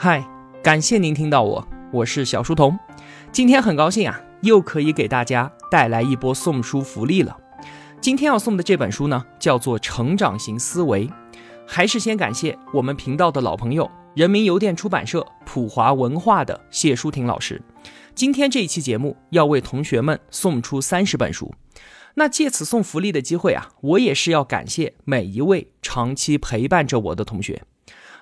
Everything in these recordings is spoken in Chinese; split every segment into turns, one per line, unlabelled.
嗨，感谢您听到我，我是小书童。今天很高兴啊，又可以给大家带来一波送书福利了。今天要送的这本书呢，叫做《成长型思维》。还是先感谢我们频道的老朋友，人民邮电出版社普华文化的谢淑婷老师。今天这一期节目要为同学们送出三十本书。那借此送福利的机会啊，我也是要感谢每一位长期陪伴着我的同学。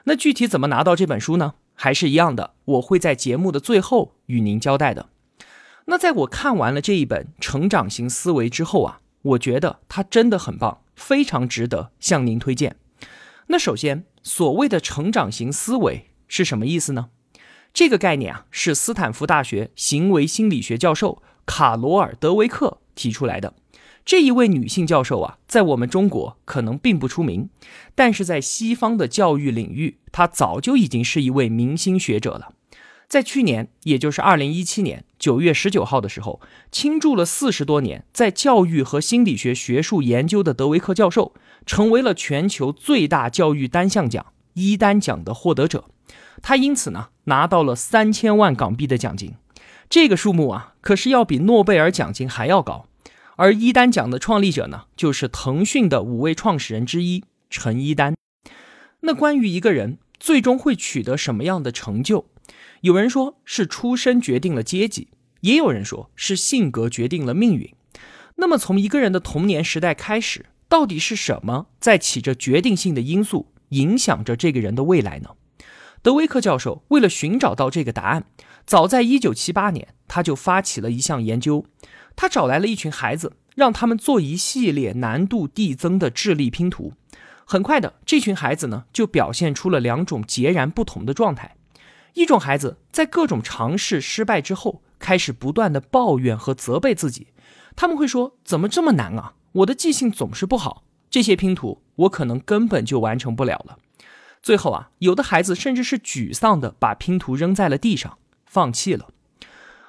那具体怎么拿到这本书呢？还是一样的，我会在节目的最后与您交代的。那在我看完了这一本《成长型思维》之后啊，我觉得它真的很棒，非常值得向您推荐。那首先，所谓的成长型思维是什么意思呢？这个概念啊，是斯坦福大学行为心理学教授卡罗尔·德维克提出来的。这一位女性教授啊，在我们中国可能并不出名，但是在西方的教育领域，她早就已经是一位明星学者了。在去年，也就是二零一七年九月十九号的时候，倾注了四十多年在教育和心理学学术研究的德维克教授，成为了全球最大教育单项奖伊丹奖的获得者。他因此呢，拿到了三千万港币的奖金，这个数目啊，可是要比诺贝尔奖金还要高。而一丹奖的创立者呢，就是腾讯的五位创始人之一陈一丹。那关于一个人最终会取得什么样的成就，有人说是出身决定了阶级，也有人说是性格决定了命运。那么从一个人的童年时代开始，到底是什么在起着决定性的因素，影响着这个人的未来呢？德威克教授为了寻找到这个答案，早在一九七八年，他就发起了一项研究。他找来了一群孩子，让他们做一系列难度递增的智力拼图。很快的，这群孩子呢就表现出了两种截然不同的状态。一种孩子在各种尝试失败之后，开始不断的抱怨和责备自己。他们会说：“怎么这么难啊？我的记性总是不好，这些拼图我可能根本就完成不了了。”最后啊，有的孩子甚至是沮丧的把拼图扔在了地上，放弃了。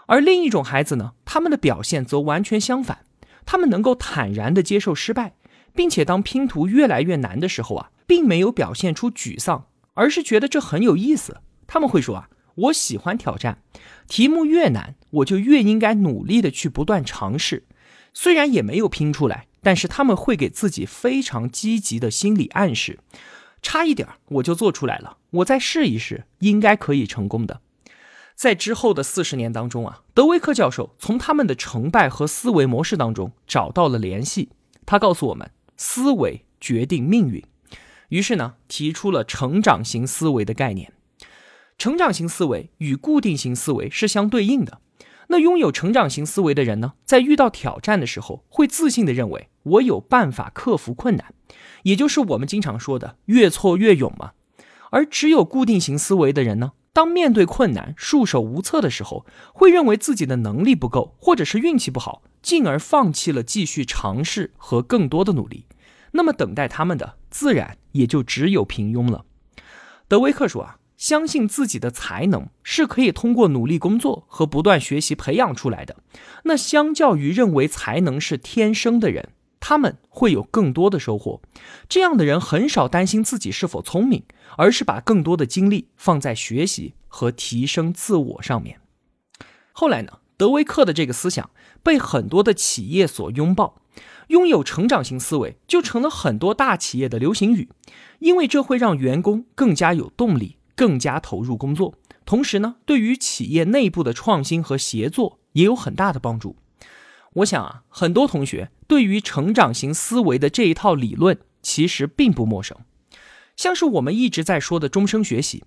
而另一种孩子呢，他们的表现则完全相反，他们能够坦然地接受失败，并且当拼图越来越难的时候啊，并没有表现出沮丧，而是觉得这很有意思。他们会说啊，我喜欢挑战，题目越难，我就越应该努力的去不断尝试。虽然也没有拼出来，但是他们会给自己非常积极的心理暗示，差一点我就做出来了，我再试一试，应该可以成功的。在之后的四十年当中啊，德维克教授从他们的成败和思维模式当中找到了联系。他告诉我们，思维决定命运。于是呢，提出了成长型思维的概念。成长型思维与固定型思维是相对应的。那拥有成长型思维的人呢，在遇到挑战的时候，会自信的认为我有办法克服困难，也就是我们经常说的越挫越勇嘛。而只有固定型思维的人呢？当面对困难束手无策的时候，会认为自己的能力不够，或者是运气不好，进而放弃了继续尝试和更多的努力。那么等待他们的自然也就只有平庸了。德威克说啊，相信自己的才能是可以通过努力工作和不断学习培养出来的。那相较于认为才能是天生的人。他们会有更多的收获。这样的人很少担心自己是否聪明，而是把更多的精力放在学习和提升自我上面。后来呢，德维克的这个思想被很多的企业所拥抱，拥有成长型思维就成了很多大企业的流行语，因为这会让员工更加有动力，更加投入工作。同时呢，对于企业内部的创新和协作也有很大的帮助。我想啊，很多同学对于成长型思维的这一套理论其实并不陌生，像是我们一直在说的终生学习。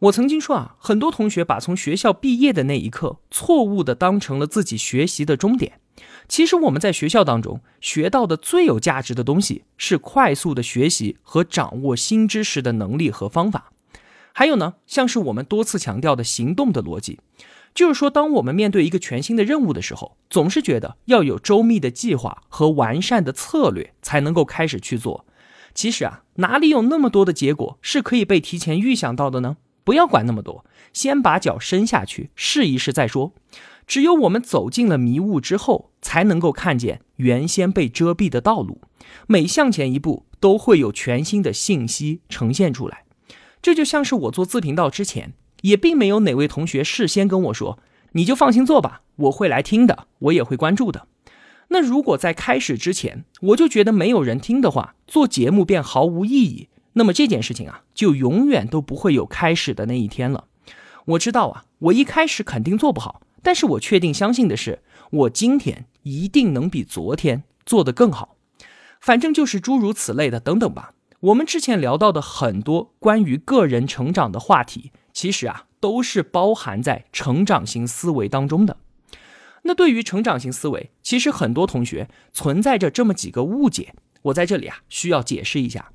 我曾经说啊，很多同学把从学校毕业的那一刻错误的当成了自己学习的终点。其实我们在学校当中学到的最有价值的东西是快速的学习和掌握新知识的能力和方法。还有呢，像是我们多次强调的行动的逻辑。就是说，当我们面对一个全新的任务的时候，总是觉得要有周密的计划和完善的策略才能够开始去做。其实啊，哪里有那么多的结果是可以被提前预想到的呢？不要管那么多，先把脚伸下去试一试再说。只有我们走进了迷雾之后，才能够看见原先被遮蔽的道路。每向前一步，都会有全新的信息呈现出来。这就像是我做自频道之前。也并没有哪位同学事先跟我说，你就放心做吧，我会来听的，我也会关注的。那如果在开始之前我就觉得没有人听的话，做节目便毫无意义，那么这件事情啊，就永远都不会有开始的那一天了。我知道啊，我一开始肯定做不好，但是我确定相信的是，我今天一定能比昨天做得更好。反正就是诸如此类的等等吧。我们之前聊到的很多关于个人成长的话题，其实啊，都是包含在成长型思维当中的。那对于成长型思维，其实很多同学存在着这么几个误解，我在这里啊需要解释一下。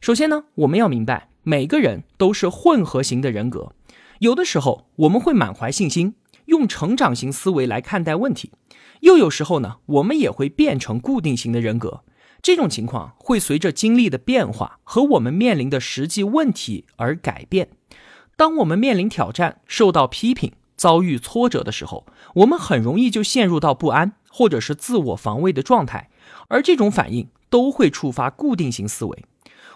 首先呢，我们要明白，每个人都是混合型的人格，有的时候我们会满怀信心，用成长型思维来看待问题，又有时候呢，我们也会变成固定型的人格。这种情况会随着经历的变化和我们面临的实际问题而改变。当我们面临挑战、受到批评。遭遇挫折的时候，我们很容易就陷入到不安或者是自我防卫的状态，而这种反应都会触发固定型思维。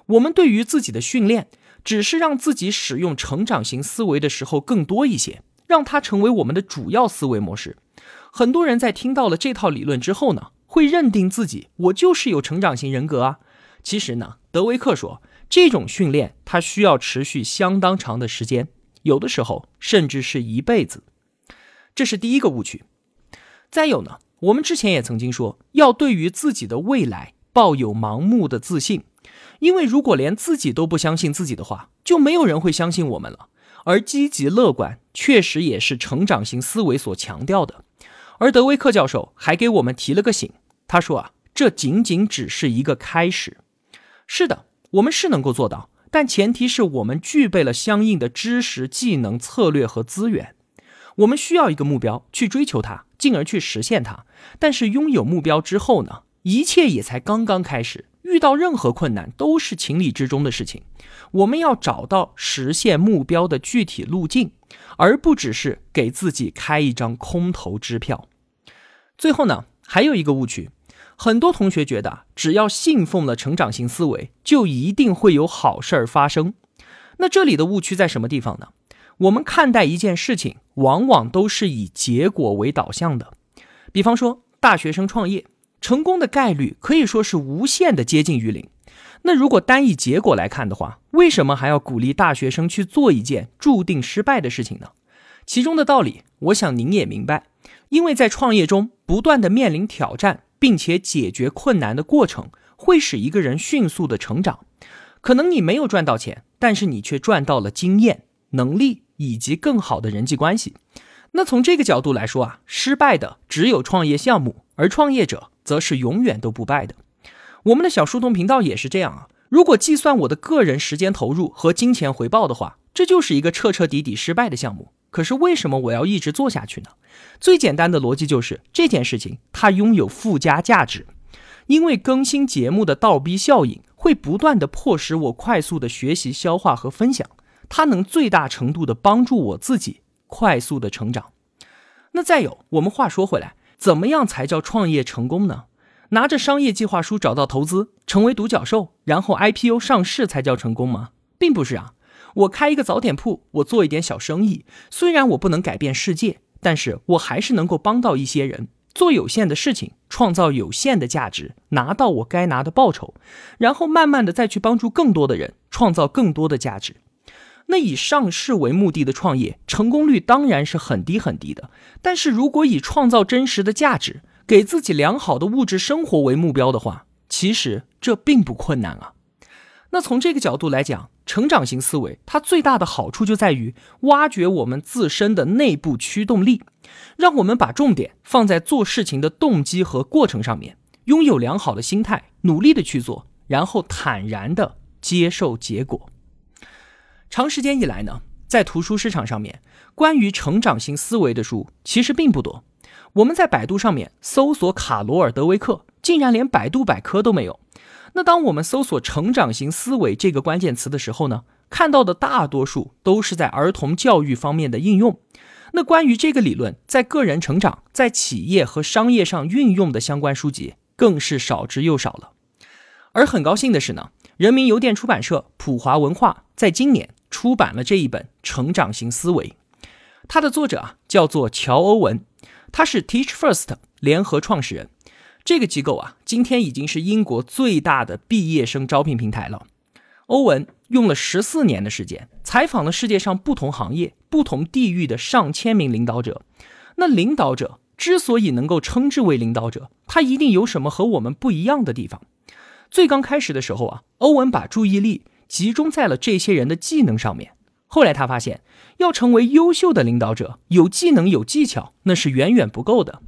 我们对于自己的训练，只是让自己使用成长型思维的时候更多一些，让它成为我们的主要思维模式。很多人在听到了这套理论之后呢，会认定自己我就是有成长型人格啊。其实呢，德维克说，这种训练它需要持续相当长的时间。有的时候甚至是一辈子，这是第一个误区。再有呢，我们之前也曾经说，要对于自己的未来抱有盲目的自信，因为如果连自己都不相信自己的话，就没有人会相信我们了。而积极乐观确实也是成长型思维所强调的。而德威克教授还给我们提了个醒，他说啊，这仅仅只是一个开始。是的，我们是能够做到。但前提是我们具备了相应的知识、技能、策略和资源。我们需要一个目标去追求它，进而去实现它。但是拥有目标之后呢？一切也才刚刚开始。遇到任何困难都是情理之中的事情。我们要找到实现目标的具体路径，而不只是给自己开一张空头支票。最后呢，还有一个误区。很多同学觉得，只要信奉了成长型思维，就一定会有好事儿发生。那这里的误区在什么地方呢？我们看待一件事情，往往都是以结果为导向的。比方说，大学生创业成功的概率可以说是无限的接近于零。那如果单以结果来看的话，为什么还要鼓励大学生去做一件注定失败的事情呢？其中的道理，我想您也明白。因为在创业中不断的面临挑战。并且解决困难的过程会使一个人迅速的成长。可能你没有赚到钱，但是你却赚到了经验、能力以及更好的人际关系。那从这个角度来说啊，失败的只有创业项目，而创业者则是永远都不败的。我们的小书童频道也是这样啊。如果计算我的个人时间投入和金钱回报的话，这就是一个彻彻底底失败的项目。可是为什么我要一直做下去呢？最简单的逻辑就是这件事情它拥有附加价值，因为更新节目的倒逼效应会不断的迫使我快速的学习、消化和分享，它能最大程度的帮助我自己快速的成长。那再有，我们话说回来，怎么样才叫创业成功呢？拿着商业计划书找到投资，成为独角兽，然后 IPO 上市才叫成功吗？并不是啊。我开一个早点铺，我做一点小生意。虽然我不能改变世界，但是我还是能够帮到一些人。做有限的事情，创造有限的价值，拿到我该拿的报酬，然后慢慢的再去帮助更多的人，创造更多的价值。那以上市为目的的创业，成功率当然是很低很低的。但是如果以创造真实的价值，给自己良好的物质生活为目标的话，其实这并不困难啊。那从这个角度来讲，成长型思维它最大的好处就在于挖掘我们自身的内部驱动力，让我们把重点放在做事情的动机和过程上面，拥有良好的心态，努力的去做，然后坦然的接受结果。长时间以来呢，在图书市场上面，关于成长型思维的书其实并不多。我们在百度上面搜索卡罗尔·德维克，竟然连百度百科都没有。那当我们搜索“成长型思维”这个关键词的时候呢，看到的大多数都是在儿童教育方面的应用。那关于这个理论在个人成长、在企业和商业上运用的相关书籍更是少之又少了。而很高兴的是呢，人民邮电出版社、普华文化在今年出版了这一本《成长型思维》。它的作者啊叫做乔·欧文，他是 Teach First 联合创始人。这个机构啊，今天已经是英国最大的毕业生招聘平台了。欧文用了十四年的时间，采访了世界上不同行业、不同地域的上千名领导者。那领导者之所以能够称之为领导者，他一定有什么和我们不一样的地方。最刚开始的时候啊，欧文把注意力集中在了这些人的技能上面。后来他发现，要成为优秀的领导者，有技能、有技巧，那是远远不够的。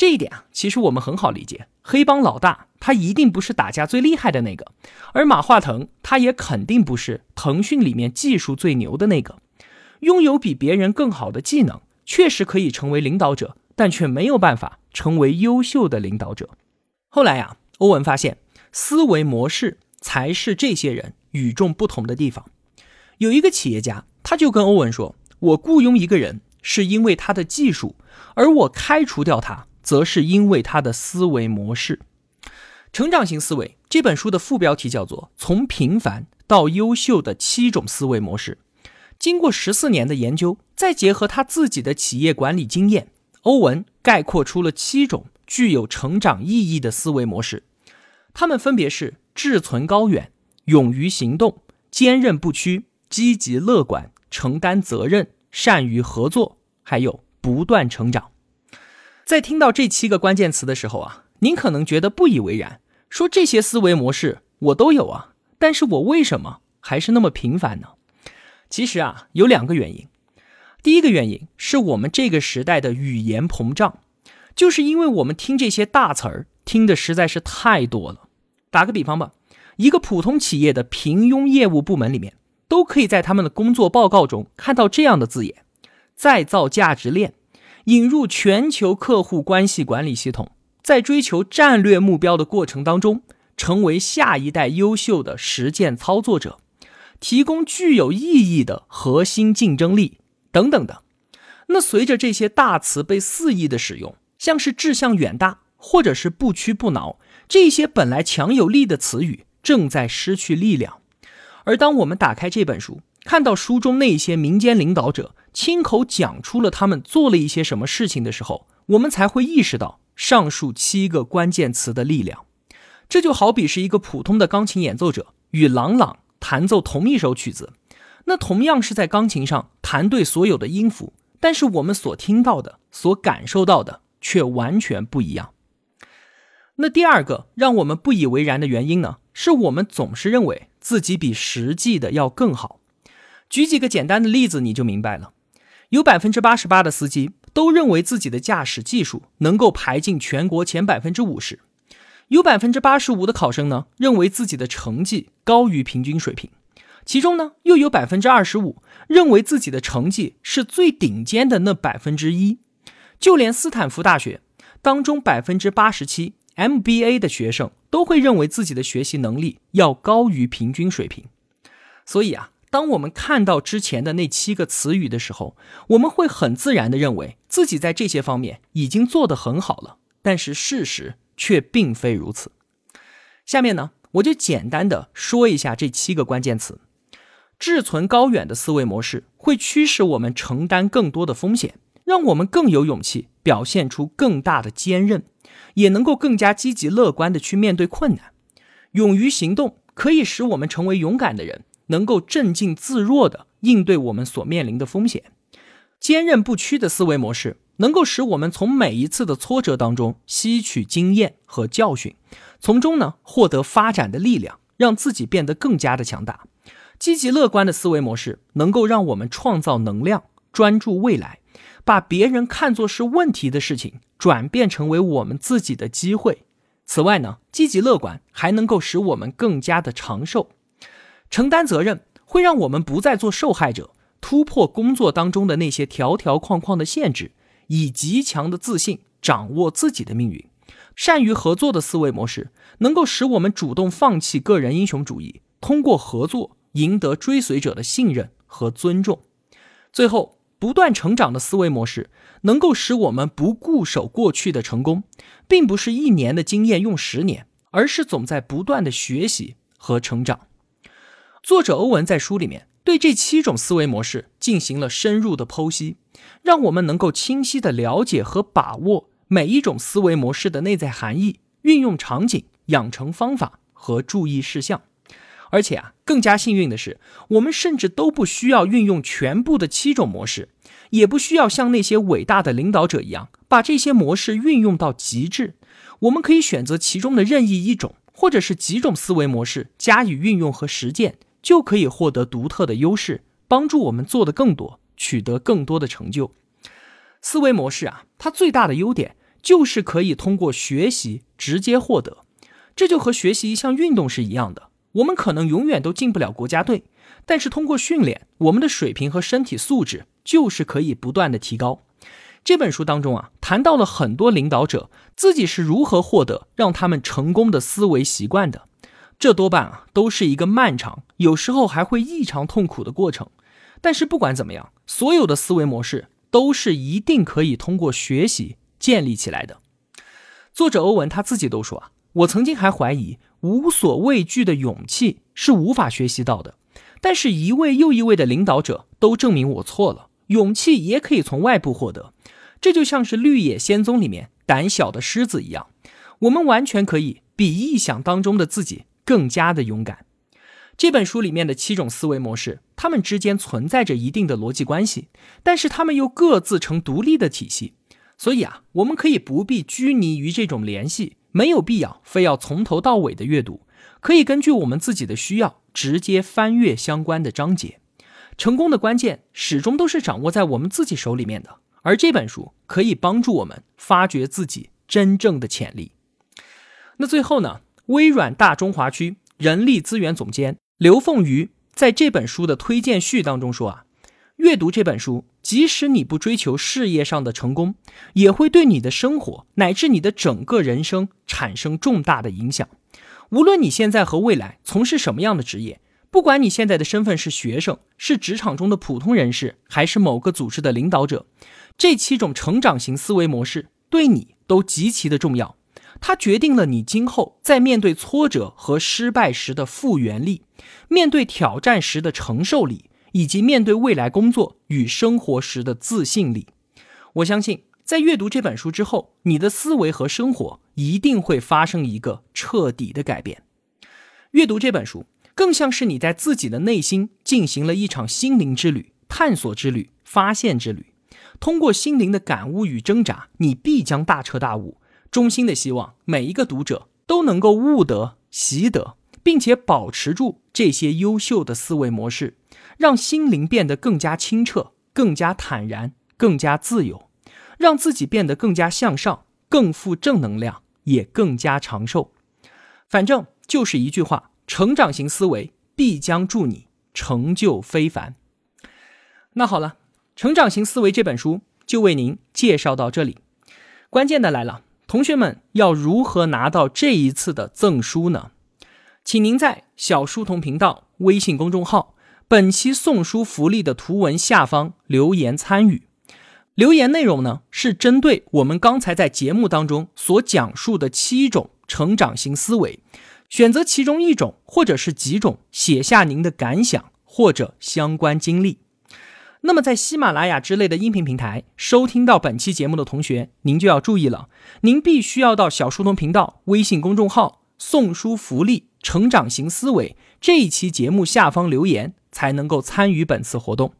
这一点啊，其实我们很好理解。黑帮老大他一定不是打架最厉害的那个，而马化腾他也肯定不是腾讯里面技术最牛的那个。拥有比别人更好的技能，确实可以成为领导者，但却没有办法成为优秀的领导者。后来呀，欧文发现，思维模式才是这些人与众不同的地方。有一个企业家，他就跟欧文说：“我雇佣一个人是因为他的技术，而我开除掉他。”则是因为他的思维模式。成长型思维这本书的副标题叫做《从平凡到优秀的七种思维模式》。经过十四年的研究，再结合他自己的企业管理经验，欧文概括出了七种具有成长意义的思维模式。他们分别是：志存高远、勇于行动、坚韧不屈、积极乐观、承担责任、善于合作，还有不断成长。在听到这七个关键词的时候啊，您可能觉得不以为然，说这些思维模式我都有啊，但是我为什么还是那么平凡呢？其实啊，有两个原因。第一个原因是我们这个时代的语言膨胀，就是因为我们听这些大词儿听的实在是太多了。打个比方吧，一个普通企业的平庸业务部门里面，都可以在他们的工作报告中看到这样的字眼：再造价值链。引入全球客户关系管理系统，在追求战略目标的过程当中，成为下一代优秀的实践操作者，提供具有意义的核心竞争力等等的。那随着这些大词被肆意的使用，像是志向远大或者是不屈不挠，这些本来强有力的词语正在失去力量。而当我们打开这本书，看到书中那些民间领导者。亲口讲出了他们做了一些什么事情的时候，我们才会意识到上述七个关键词的力量。这就好比是一个普通的钢琴演奏者与朗朗弹奏同一首曲子，那同样是在钢琴上弹对所有的音符，但是我们所听到的、所感受到的却完全不一样。那第二个让我们不以为然的原因呢，是我们总是认为自己比实际的要更好。举几个简单的例子，你就明白了。有百分之八十八的司机都认为自己的驾驶技术能够排进全国前百分之五十，有百分之八十五的考生呢认为自己的成绩高于平均水平，其中呢又有百分之二十五认为自己的成绩是最顶尖的那百分之一，就连斯坦福大学当中百分之八十七 MBA 的学生都会认为自己的学习能力要高于平均水平，所以啊。当我们看到之前的那七个词语的时候，我们会很自然的认为自己在这些方面已经做得很好了，但是事实却并非如此。下面呢，我就简单的说一下这七个关键词：志存高远的思维模式会驱使我们承担更多的风险，让我们更有勇气表现出更大的坚韧，也能够更加积极乐观的去面对困难。勇于行动可以使我们成为勇敢的人。能够镇静自若地应对我们所面临的风险，坚韧不屈的思维模式能够使我们从每一次的挫折当中吸取经验和教训，从中呢获得发展的力量，让自己变得更加的强大。积极乐观的思维模式能够让我们创造能量，专注未来，把别人看作是问题的事情转变成为我们自己的机会。此外呢，积极乐观还能够使我们更加的长寿。承担责任会让我们不再做受害者，突破工作当中的那些条条框框的限制，以极强的自信掌握自己的命运。善于合作的思维模式能够使我们主动放弃个人英雄主义，通过合作赢得追随者的信任和尊重。最后，不断成长的思维模式能够使我们不固守过去的成功，并不是一年的经验用十年，而是总在不断的学习和成长。作者欧文在书里面对这七种思维模式进行了深入的剖析，让我们能够清晰的了解和把握每一种思维模式的内在含义、运用场景、养成方法和注意事项。而且啊，更加幸运的是，我们甚至都不需要运用全部的七种模式，也不需要像那些伟大的领导者一样把这些模式运用到极致。我们可以选择其中的任意一种，或者是几种思维模式加以运用和实践，就可以获得独特的优势，帮助我们做得更多，取得更多的成就。思维模式啊，它最大的优点就是可以通过学习直接获得，这就和学习一项运动是一样的。我们可能永远都进不了国家队，但是通过训练，我们的水平和身体素质就是可以不断的提高。这本书当中啊，谈到了很多领导者自己是如何获得让他们成功的思维习惯的，这多半啊都是一个漫长，有时候还会异常痛苦的过程。但是不管怎么样，所有的思维模式都是一定可以通过学习建立起来的。作者欧文他自己都说啊，我曾经还怀疑。无所畏惧的勇气是无法学习到的，但是一位又一位的领导者都证明我错了。勇气也可以从外部获得，这就像是《绿野仙踪》里面胆小的狮子一样，我们完全可以比臆想当中的自己更加的勇敢。这本书里面的七种思维模式，它们之间存在着一定的逻辑关系，但是它们又各自成独立的体系，所以啊，我们可以不必拘泥于这种联系。没有必要非要从头到尾的阅读，可以根据我们自己的需要直接翻阅相关的章节。成功的关键始终都是掌握在我们自己手里面的，而这本书可以帮助我们发掘自己真正的潜力。那最后呢？微软大中华区人力资源总监刘凤瑜在这本书的推荐序当中说啊。阅读这本书，即使你不追求事业上的成功，也会对你的生活乃至你的整个人生产生重大的影响。无论你现在和未来从事什么样的职业，不管你现在的身份是学生、是职场中的普通人士，还是某个组织的领导者，这七种成长型思维模式对你都极其的重要。它决定了你今后在面对挫折和失败时的复原力，面对挑战时的承受力。以及面对未来工作与生活时的自信力，我相信在阅读这本书之后，你的思维和生活一定会发生一个彻底的改变。阅读这本书，更像是你在自己的内心进行了一场心灵之旅、探索之旅、发现之旅。通过心灵的感悟与挣扎，你必将大彻大悟。衷心的希望每一个读者都能够悟得、习得，并且保持住这些优秀的思维模式。让心灵变得更加清澈、更加坦然、更加自由，让自己变得更加向上、更富正能量，也更加长寿。反正就是一句话：成长型思维必将助你成就非凡。那好了，成长型思维这本书就为您介绍到这里。关键的来了，同学们要如何拿到这一次的赠书呢？请您在小书童频道微信公众号。本期送书福利的图文下方留言参与，留言内容呢是针对我们刚才在节目当中所讲述的七种成长型思维，选择其中一种或者是几种，写下您的感想或者相关经历。那么在喜马拉雅之类的音频平台收听到本期节目的同学，您就要注意了，您必须要到小书童频道微信公众号送书福利成长型思维这一期节目下方留言。才能够参与本次活动。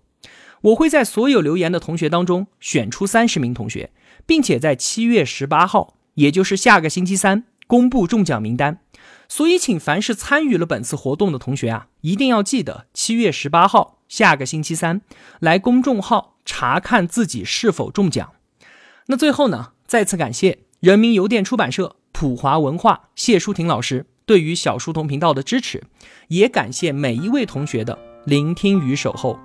我会在所有留言的同学当中选出三十名同学，并且在七月十八号，也就是下个星期三公布中奖名单。所以，请凡是参与了本次活动的同学啊，一定要记得七月十八号，下个星期三来公众号查看自己是否中奖。那最后呢，再次感谢人民邮电出版社、普华文化谢淑婷老师对于小书童频道的支持，也感谢每一位同学的。聆听与守候，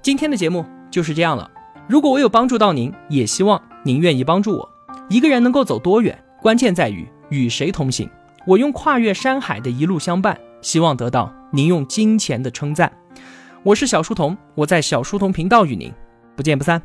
今天的节目就是这样了。如果我有帮助到您，也希望您愿意帮助我。一个人能够走多远，关键在于与谁同行。我用跨越山海的一路相伴，希望得到您用金钱的称赞。我是小书童，我在小书童频道与您不见不散。